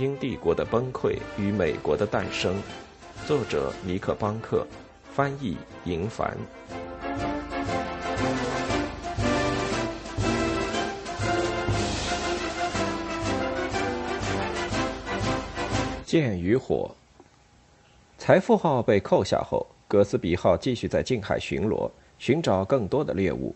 英帝国的崩溃与美国的诞生，作者尼克·邦克，翻译银凡。剑与火。财富号被扣下后，葛斯比号继续在近海巡逻，寻找更多的猎物。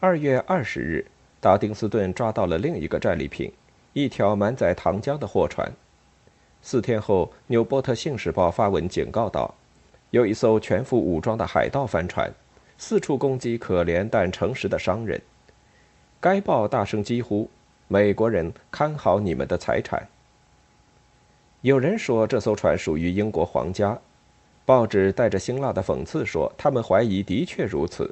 二月二十日，达丁斯顿抓到了另一个战利品。一条满载糖浆的货船。四天后，《纽波特信使报》发文警告道：“有一艘全副武装的海盗帆船，四处攻击可怜但诚实的商人。”该报大声疾呼：“美国人，看好你们的财产！”有人说这艘船属于英国皇家，报纸带着辛辣的讽刺说：“他们怀疑的确如此。”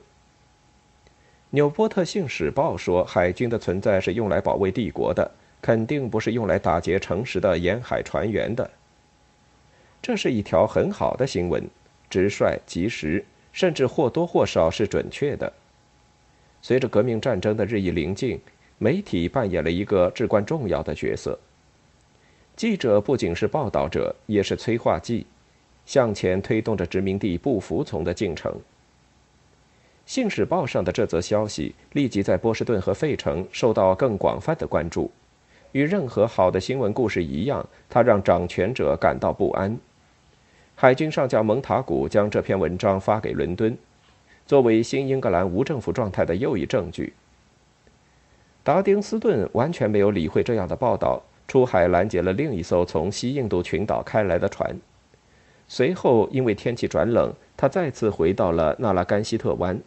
《纽波特信使报》说：“海军的存在是用来保卫帝国的。”肯定不是用来打劫诚实的沿海船员的。这是一条很好的新闻，直率、及时，甚至或多或少是准确的。随着革命战争的日益临近，媒体扮演了一个至关重要的角色。记者不仅是报道者，也是催化剂，向前推动着殖民地不服从的进程。《信使报》上的这则消息立即在波士顿和费城受到更广泛的关注。与任何好的新闻故事一样，它让掌权者感到不安。海军上将蒙塔古将这篇文章发给伦敦，作为新英格兰无政府状态的又一证据。达丁斯顿完全没有理会这样的报道，出海拦截了另一艘从西印度群岛开来的船。随后，因为天气转冷，他再次回到了纳拉甘西特湾。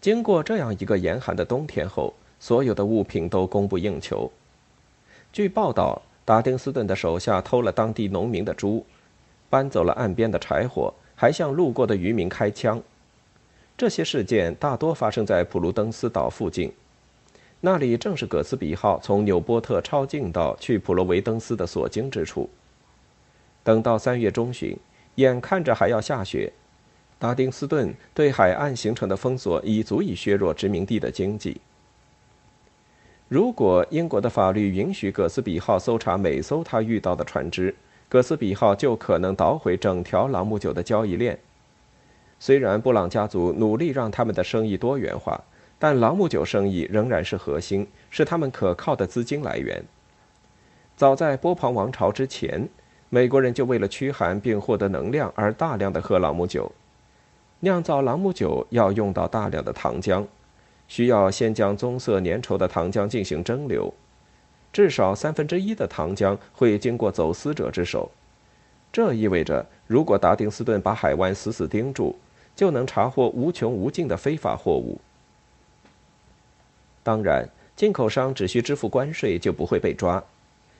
经过这样一个严寒的冬天后。所有的物品都供不应求。据报道，达丁斯顿的手下偷了当地农民的猪，搬走了岸边的柴火，还向路过的渔民开枪。这些事件大多发生在普鲁登斯岛附近，那里正是葛斯比号从纽波特抄近道去普罗维登斯的所经之处。等到三月中旬，眼看着还要下雪，达丁斯顿对海岸形成的封锁已足以削弱殖民地的经济。如果英国的法律允许葛斯比号搜查每艘他遇到的船只，葛斯比号就可能捣毁整条朗姆酒的交易链。虽然布朗家族努力让他们的生意多元化，但朗姆酒生意仍然是核心，是他们可靠的资金来源。早在波旁王朝之前，美国人就为了驱寒并获得能量而大量的喝朗姆酒。酿造朗姆酒要用到大量的糖浆。需要先将棕色粘稠的糖浆进行蒸馏，至少三分之一的糖浆会经过走私者之手。这意味着，如果达丁斯顿把海湾死死盯住，就能查获无穷无尽的非法货物。当然，进口商只需支付关税就不会被抓，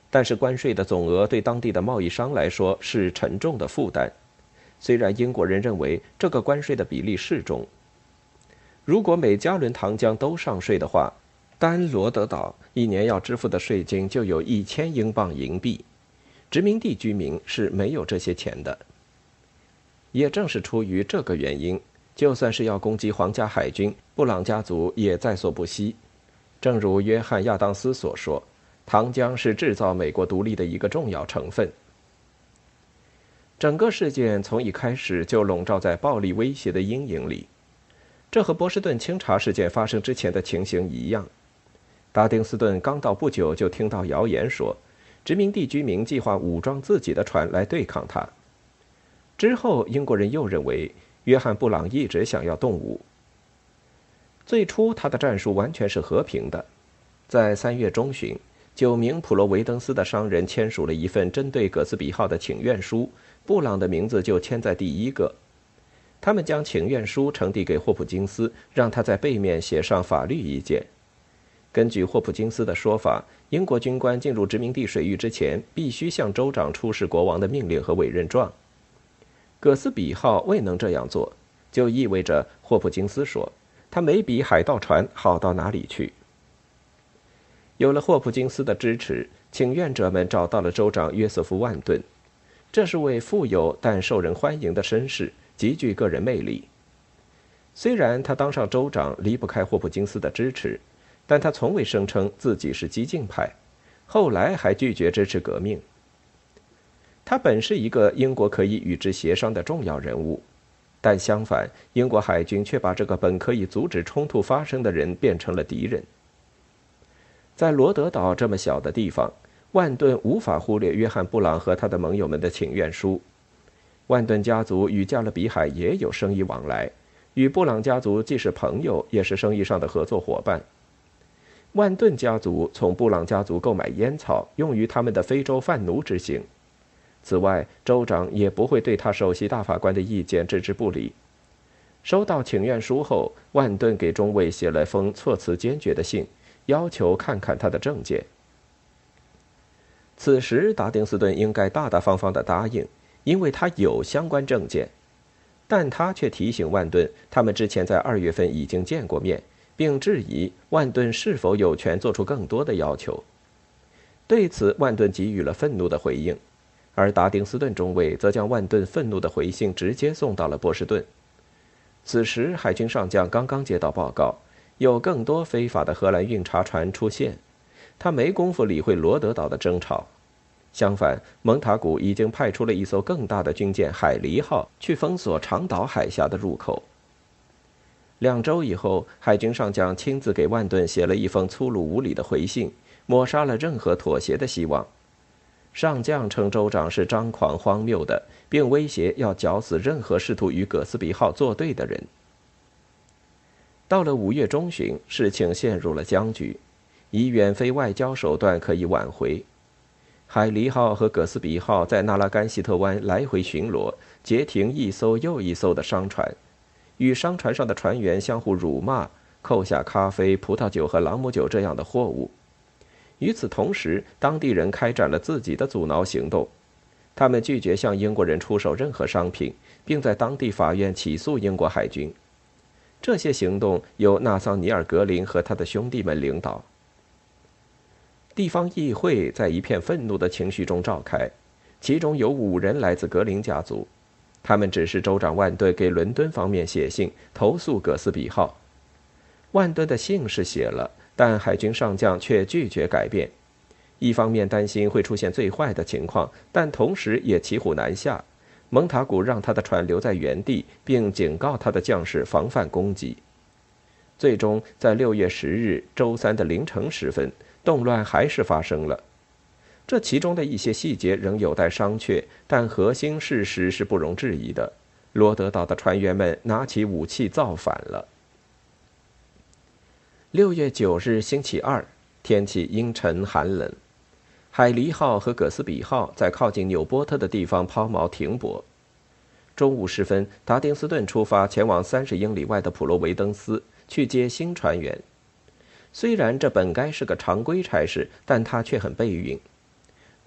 但是关税的总额对当地的贸易商来说是沉重的负担。虽然英国人认为这个关税的比例适中。如果每加仑糖浆都上税的话，单罗德岛一年要支付的税金就有一千英镑银币。殖民地居民是没有这些钱的。也正是出于这个原因，就算是要攻击皇家海军，布朗家族也在所不惜。正如约翰·亚当斯所说：“糖浆是制造美国独立的一个重要成分。”整个事件从一开始就笼罩在暴力威胁的阴影里。这和波士顿清查事件发生之前的情形一样。达丁斯顿刚到不久，就听到谣言说，殖民地居民计划武装自己的船来对抗他。之后，英国人又认为约翰·布朗一直想要动武。最初，他的战术完全是和平的。在三月中旬，九名普罗维登斯的商人签署了一份针对葛斯比号的请愿书，布朗的名字就签在第一个。他们将请愿书呈递给霍普金斯，让他在背面写上法律意见。根据霍普金斯的说法，英国军官进入殖民地水域之前，必须向州长出示国王的命令和委任状。葛斯比号未能这样做，就意味着霍普金斯说他没比海盗船好到哪里去。有了霍普金斯的支持，请愿者们找到了州长约瑟夫·万顿，这是位富有但受人欢迎的绅士。极具个人魅力。虽然他当上州长离不开霍普金斯的支持，但他从未声称自己是激进派，后来还拒绝支持革命。他本是一个英国可以与之协商的重要人物，但相反，英国海军却把这个本可以阻止冲突发生的人变成了敌人。在罗德岛这么小的地方，万顿无法忽略约翰·布朗和他的盟友们的请愿书。万顿家族与加勒比海也有生意往来，与布朗家族既是朋友，也是生意上的合作伙伴。万顿家族从布朗家族购买烟草，用于他们的非洲贩奴之行。此外，州长也不会对他首席大法官的意见置之不理。收到请愿书后，万顿给中尉写了封措辞坚决的信，要求看看他的证件。此时，达丁斯顿应该大大方方地答应，因为他有相关证件。但他却提醒万顿，他们之前在二月份已经见过面，并质疑万顿是否有权做出更多的要求。对此，万顿给予了愤怒的回应。而达丁斯顿中尉则将万顿愤怒的回信直接送到了波士顿。此时，海军上将刚刚接到报告，有更多非法的荷兰运茶船出现，他没工夫理会罗德岛的争吵。相反，蒙塔古已经派出了一艘更大的军舰“海狸号”去封锁长岛海峡的入口。两周以后，海军上将亲自给万顿写了一封粗鲁无礼的回信，抹杀了任何妥协的希望。上将称州长是张狂荒谬的，并威胁要绞死任何试图与葛斯比号作对的人。到了五月中旬，事情陷入了僵局，以远非外交手段可以挽回。海狸号和葛斯比号在纳拉甘希特湾来回巡逻，截停一艘又一艘的商船，与商船上的船员相互辱骂，扣下咖啡、葡萄酒和朗姆酒这样的货物。与此同时，当地人开展了自己的阻挠行动，他们拒绝向英国人出售任何商品，并在当地法院起诉英国海军。这些行动由纳桑尼尔·格林和他的兄弟们领导。地方议会在一片愤怒的情绪中召开，其中有五人来自格林家族，他们指示州长万顿给伦敦方面写信投诉葛斯比号。万顿的信是写了。但海军上将却拒绝改变，一方面担心会出现最坏的情况，但同时也骑虎难下。蒙塔古让他的船留在原地，并警告他的将士防范攻击。最终，在六月十日周三的凌晨时分，动乱还是发生了。这其中的一些细节仍有待商榷，但核心事实是不容置疑的：罗德岛的船员们拿起武器造反了。六月九日，星期二，天气阴沉寒冷。海狸号和葛斯比号在靠近纽波特的地方抛锚停泊。中午时分，达丁斯顿出发前往三十英里外的普罗维登斯去接新船员。虽然这本该是个常规差事，但他却很备运。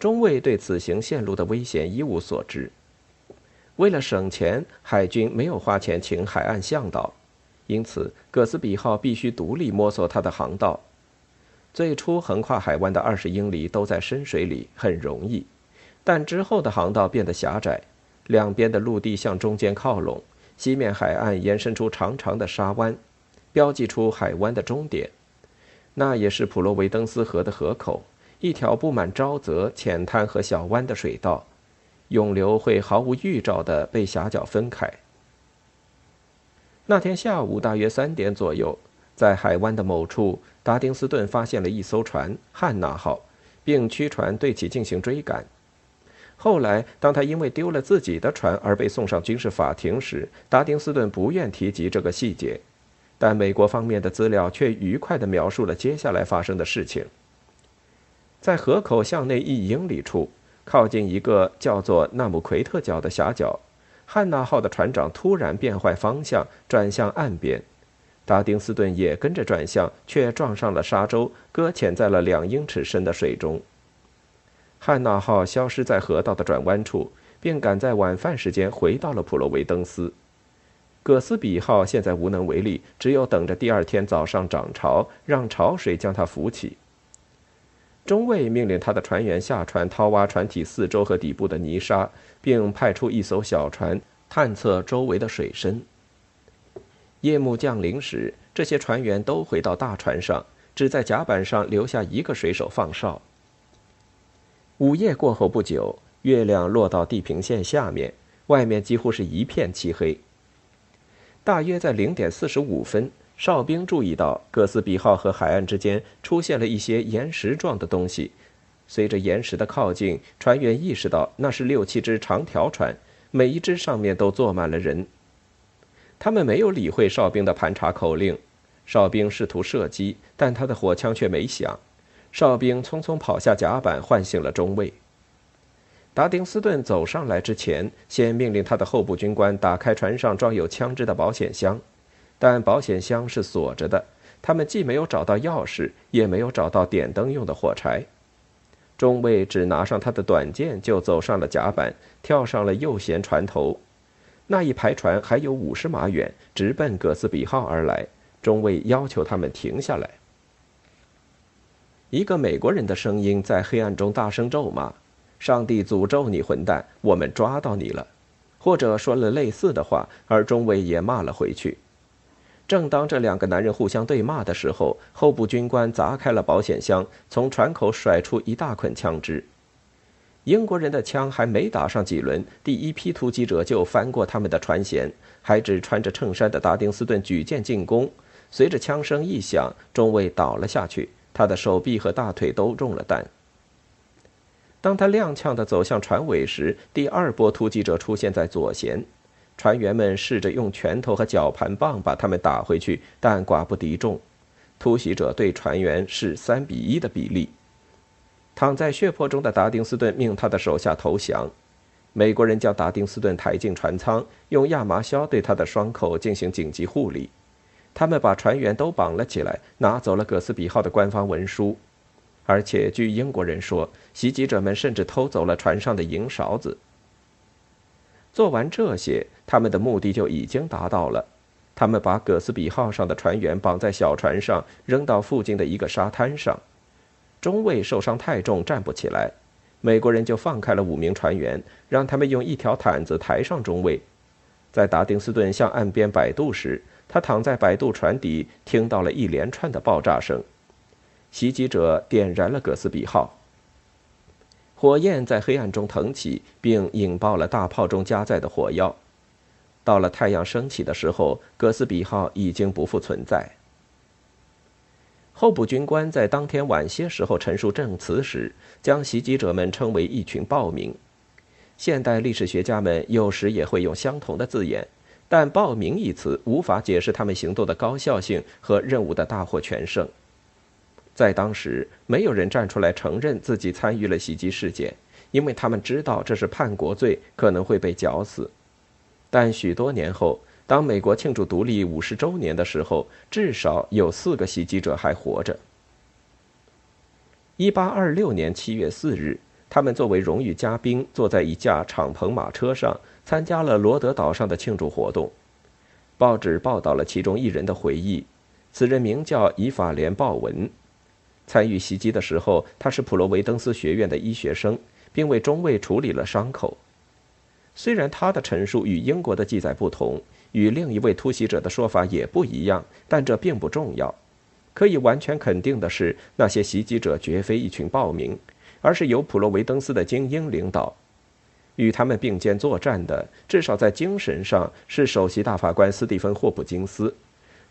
中尉对此行线路的危险一无所知。为了省钱，海军没有花钱请海岸向导。因此，葛斯比号必须独立摸索它的航道。最初横跨海湾的二十英里都在深水里，很容易，但之后的航道变得狭窄，两边的陆地向中间靠拢，西面海岸延伸出长长的沙湾，标记出海湾的终点。那也是普罗维登斯河的河口，一条布满沼泽、浅滩和小湾的水道，涌流会毫无预兆地被狭角分开。那天下午大约三点左右，在海湾的某处，达丁斯顿发现了一艘船“汉娜号”，并驱船对其进行追赶。后来，当他因为丢了自己的船而被送上军事法庭时，达丁斯顿不愿提及这个细节，但美国方面的资料却愉快地描述了接下来发生的事情。在河口向内一英里处，靠近一个叫做纳姆奎特角的峡角。汉娜号的船长突然变坏方向，转向岸边，达丁斯顿也跟着转向，却撞上了沙洲，搁浅在了两英尺深的水中。汉娜号消失在河道的转弯处，并赶在晚饭时间回到了普罗维登斯。葛斯比号现在无能为力，只有等着第二天早上涨潮，让潮水将它浮起。中尉命令他的船员下船掏挖船体四周和底部的泥沙，并派出一艘小船探测周围的水深。夜幕降临时，这些船员都回到大船上，只在甲板上留下一个水手放哨。午夜过后不久，月亮落到地平线下面，外面几乎是一片漆黑。大约在零点四十五分，哨兵注意到哥斯比号和海岸之间出现了一些岩石状的东西。随着岩石的靠近，船员意识到那是六七只长条船，每一只上面都坐满了人。他们没有理会哨兵的盘查口令，哨兵试图射击，但他的火枪却没响。哨兵匆匆跑下甲板，唤醒了中尉。达丁斯顿走上来之前，先命令他的候补军官打开船上装有枪支的保险箱，但保险箱是锁着的。他们既没有找到钥匙，也没有找到点灯用的火柴。中尉只拿上他的短剑，就走上了甲板，跳上了右舷船头。那一排船还有五十码远，直奔葛斯比号而来。中尉要求他们停下来。一个美国人的声音在黑暗中大声咒骂：“上帝诅咒你，混蛋！我们抓到你了！”或者说了类似的话，而中尉也骂了回去。正当这两个男人互相对骂的时候，候补军官砸开了保险箱，从船口甩出一大捆枪支。英国人的枪还没打上几轮，第一批突击者就翻过他们的船舷，还只穿着衬衫的达丁斯顿举剑进攻。随着枪声一响，中尉倒了下去，他的手臂和大腿都中了弹。当他踉跄地走向船尾时，第二波突击者出现在左舷。船员们试着用拳头和绞盘棒把他们打回去，但寡不敌众。突袭者对船员是三比一的比例。躺在血泊中的达丁斯顿命他的手下投降。美国人将达丁斯顿抬进船舱，用亚麻硝对他的伤口进行紧急护理。他们把船员都绑了起来，拿走了葛斯比号的官方文书。而且据英国人说，袭击者们甚至偷走了船上的银勺子。做完这些，他们的目的就已经达到了。他们把葛斯比号上的船员绑在小船上，扔到附近的一个沙滩上。中尉受伤太重，站不起来。美国人就放开了五名船员，让他们用一条毯子抬上中尉。在达丁斯顿向岸边摆渡时，他躺在摆渡船底，听到了一连串的爆炸声。袭击者点燃了葛斯比号。火焰在黑暗中腾起，并引爆了大炮中加载的火药。到了太阳升起的时候，哥斯比号已经不复存在。候补军官在当天晚些时候陈述证词时，将袭击者们称为一群暴民。现代历史学家们有时也会用相同的字眼，但“暴民”一词无法解释他们行动的高效性和任务的大获全胜。在当时，没有人站出来承认自己参与了袭击事件，因为他们知道这是叛国罪，可能会被绞死。但许多年后，当美国庆祝独立五十周年的时候，至少有四个袭击者还活着。一八二六年七月四日，他们作为荣誉嘉宾，坐在一架敞篷马车上，参加了罗德岛上的庆祝活动。报纸报道了其中一人的回忆，此人名叫以法莲·鲍文。参与袭击的时候，他是普罗维登斯学院的医学生，并为中尉处理了伤口。虽然他的陈述与英国的记载不同，与另一位突袭者的说法也不一样，但这并不重要。可以完全肯定的是，那些袭击者绝非一群暴民，而是由普罗维登斯的精英领导。与他们并肩作战的，至少在精神上是首席大法官斯蒂芬·霍普金斯，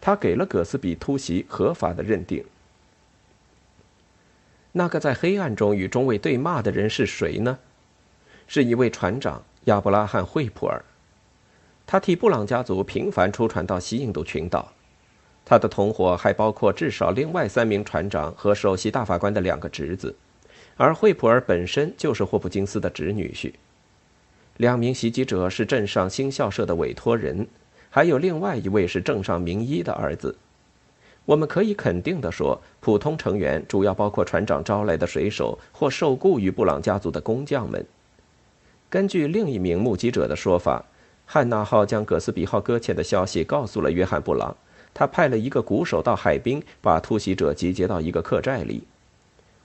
他给了葛斯比突袭合法的认定。那个在黑暗中与中尉对骂的人是谁呢？是一位船长亚伯拉罕·惠普尔，他替布朗家族频繁出船到西印度群岛。他的同伙还包括至少另外三名船长和首席大法官的两个侄子，而惠普尔本身就是霍普金斯的侄女婿。两名袭击者是镇上新校舍的委托人，还有另外一位是镇上名医的儿子。我们可以肯定地说，普通成员主要包括船长招来的水手或受雇于布朗家族的工匠们。根据另一名目击者的说法，汉娜号将葛斯比号搁浅的消息告诉了约翰·布朗，他派了一个鼓手到海滨，把突袭者集结到一个客栈里。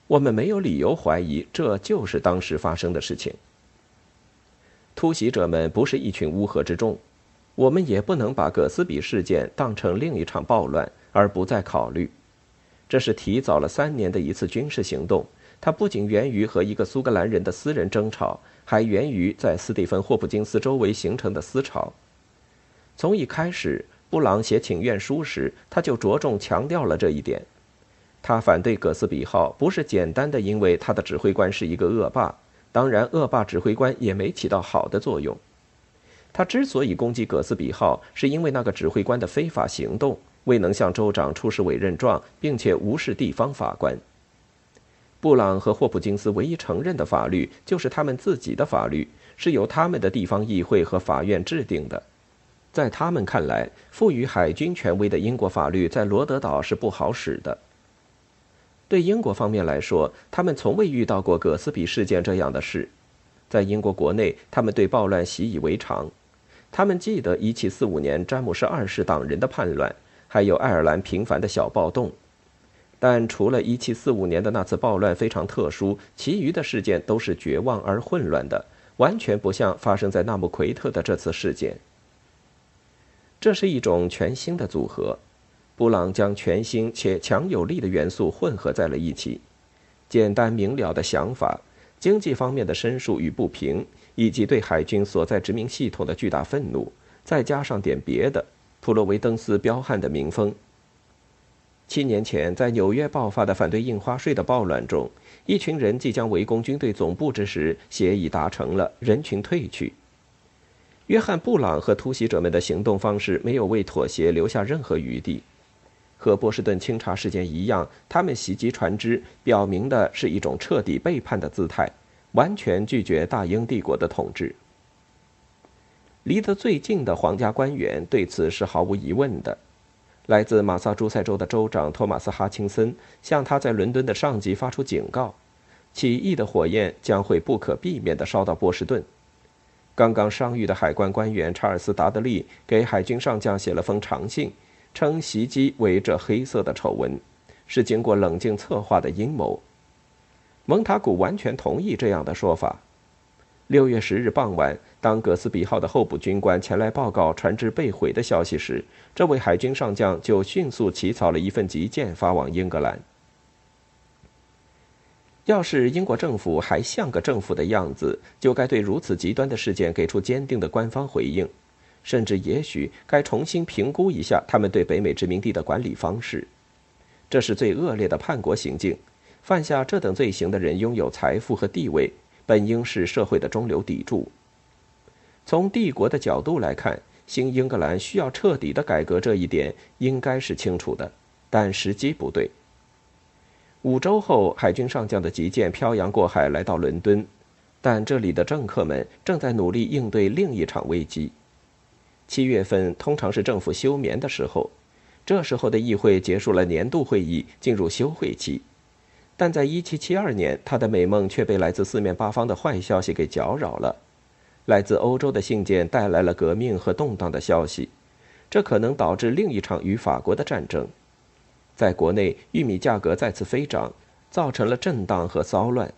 我们没有理由怀疑这就是当时发生的事情。突袭者们不是一群乌合之众，我们也不能把葛斯比事件当成另一场暴乱。而不再考虑，这是提早了三年的一次军事行动，它不仅源于和一个苏格兰人的私人争吵，还源于在斯蒂芬·霍普金斯周围形成的思潮。从一开始，布朗写请愿书时，他就着重强调了这一点。他反对葛斯比号，不是简单的因为他的指挥官是一个恶霸，当然，恶霸指挥官也没起到好的作用。他之所以攻击葛斯比号，是因为那个指挥官的非法行动，未能向州长出示委任状，并且无视地方法官。布朗和霍普金斯唯一承认的法律就是他们自己的法律，是由他们的地方议会和法院制定的。在他们看来，赋予海军权威的英国法律在罗德岛是不好使的。对英国方面来说，他们从未遇到过葛斯比事件这样的事。在英国国内，他们对暴乱习以为常。他们记得1745年詹姆士二世党人的叛乱，还有爱尔兰频繁的小暴动。但除了1745年的那次暴乱非常特殊，其余的事件都是绝望而混乱的，完全不像发生在纳姆奎特的这次事件。这是一种全新的组合，布朗将全新且强有力的元素混合在了一起：简单明了的想法、经济方面的申诉与不平。以及对海军所在殖民系统的巨大愤怒，再加上点别的，普罗维登斯彪悍的民风。七年前，在纽约爆发的反对印花税的暴乱中，一群人即将围攻军队总部之时，协议达成了，人群退去。约翰·布朗和突袭者们的行动方式没有为妥协留下任何余地，和波士顿清查事件一样，他们袭击船只，表明的是一种彻底背叛的姿态。完全拒绝大英帝国的统治。离得最近的皇家官员对此是毫无疑问的。来自马萨诸塞州的州长托马斯·哈钦森向他在伦敦的上级发出警告：起义的火焰将会不可避免地烧到波士顿。刚刚伤愈的海关官员查尔斯·达德利给海军上将写了封长信，称袭击为这黑色的丑闻，是经过冷静策划的阴谋。蒙塔古完全同意这样的说法。六月十日傍晚，当葛斯比号的候补军官前来报告船只被毁的消息时，这位海军上将就迅速起草了一份急件发往英格兰。要是英国政府还像个政府的样子，就该对如此极端的事件给出坚定的官方回应，甚至也许该重新评估一下他们对北美殖民地的管理方式。这是最恶劣的叛国行径。犯下这等罪行的人拥有财富和地位，本应是社会的中流砥柱。从帝国的角度来看，新英格兰需要彻底的改革，这一点应该是清楚的，但时机不对。五周后，海军上将的急舰漂洋过海来到伦敦，但这里的政客们正在努力应对另一场危机。七月份通常是政府休眠的时候，这时候的议会结束了年度会议，进入休会期。但在1772年，他的美梦却被来自四面八方的坏消息给搅扰了。来自欧洲的信件带来了革命和动荡的消息，这可能导致另一场与法国的战争。在国内，玉米价格再次飞涨，造成了震荡和骚乱。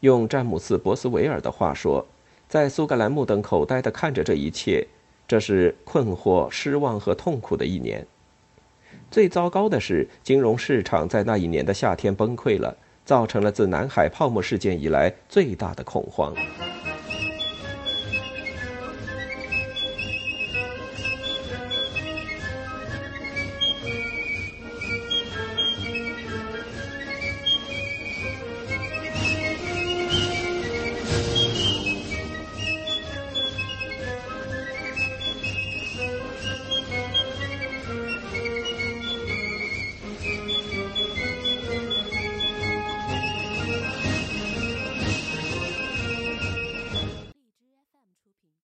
用詹姆斯·博斯维尔的话说，在苏格兰目瞪口呆地看着这一切，这是困惑、失望和痛苦的一年。最糟糕的是，金融市场在那一年的夏天崩溃了，造成了自南海泡沫事件以来最大的恐慌。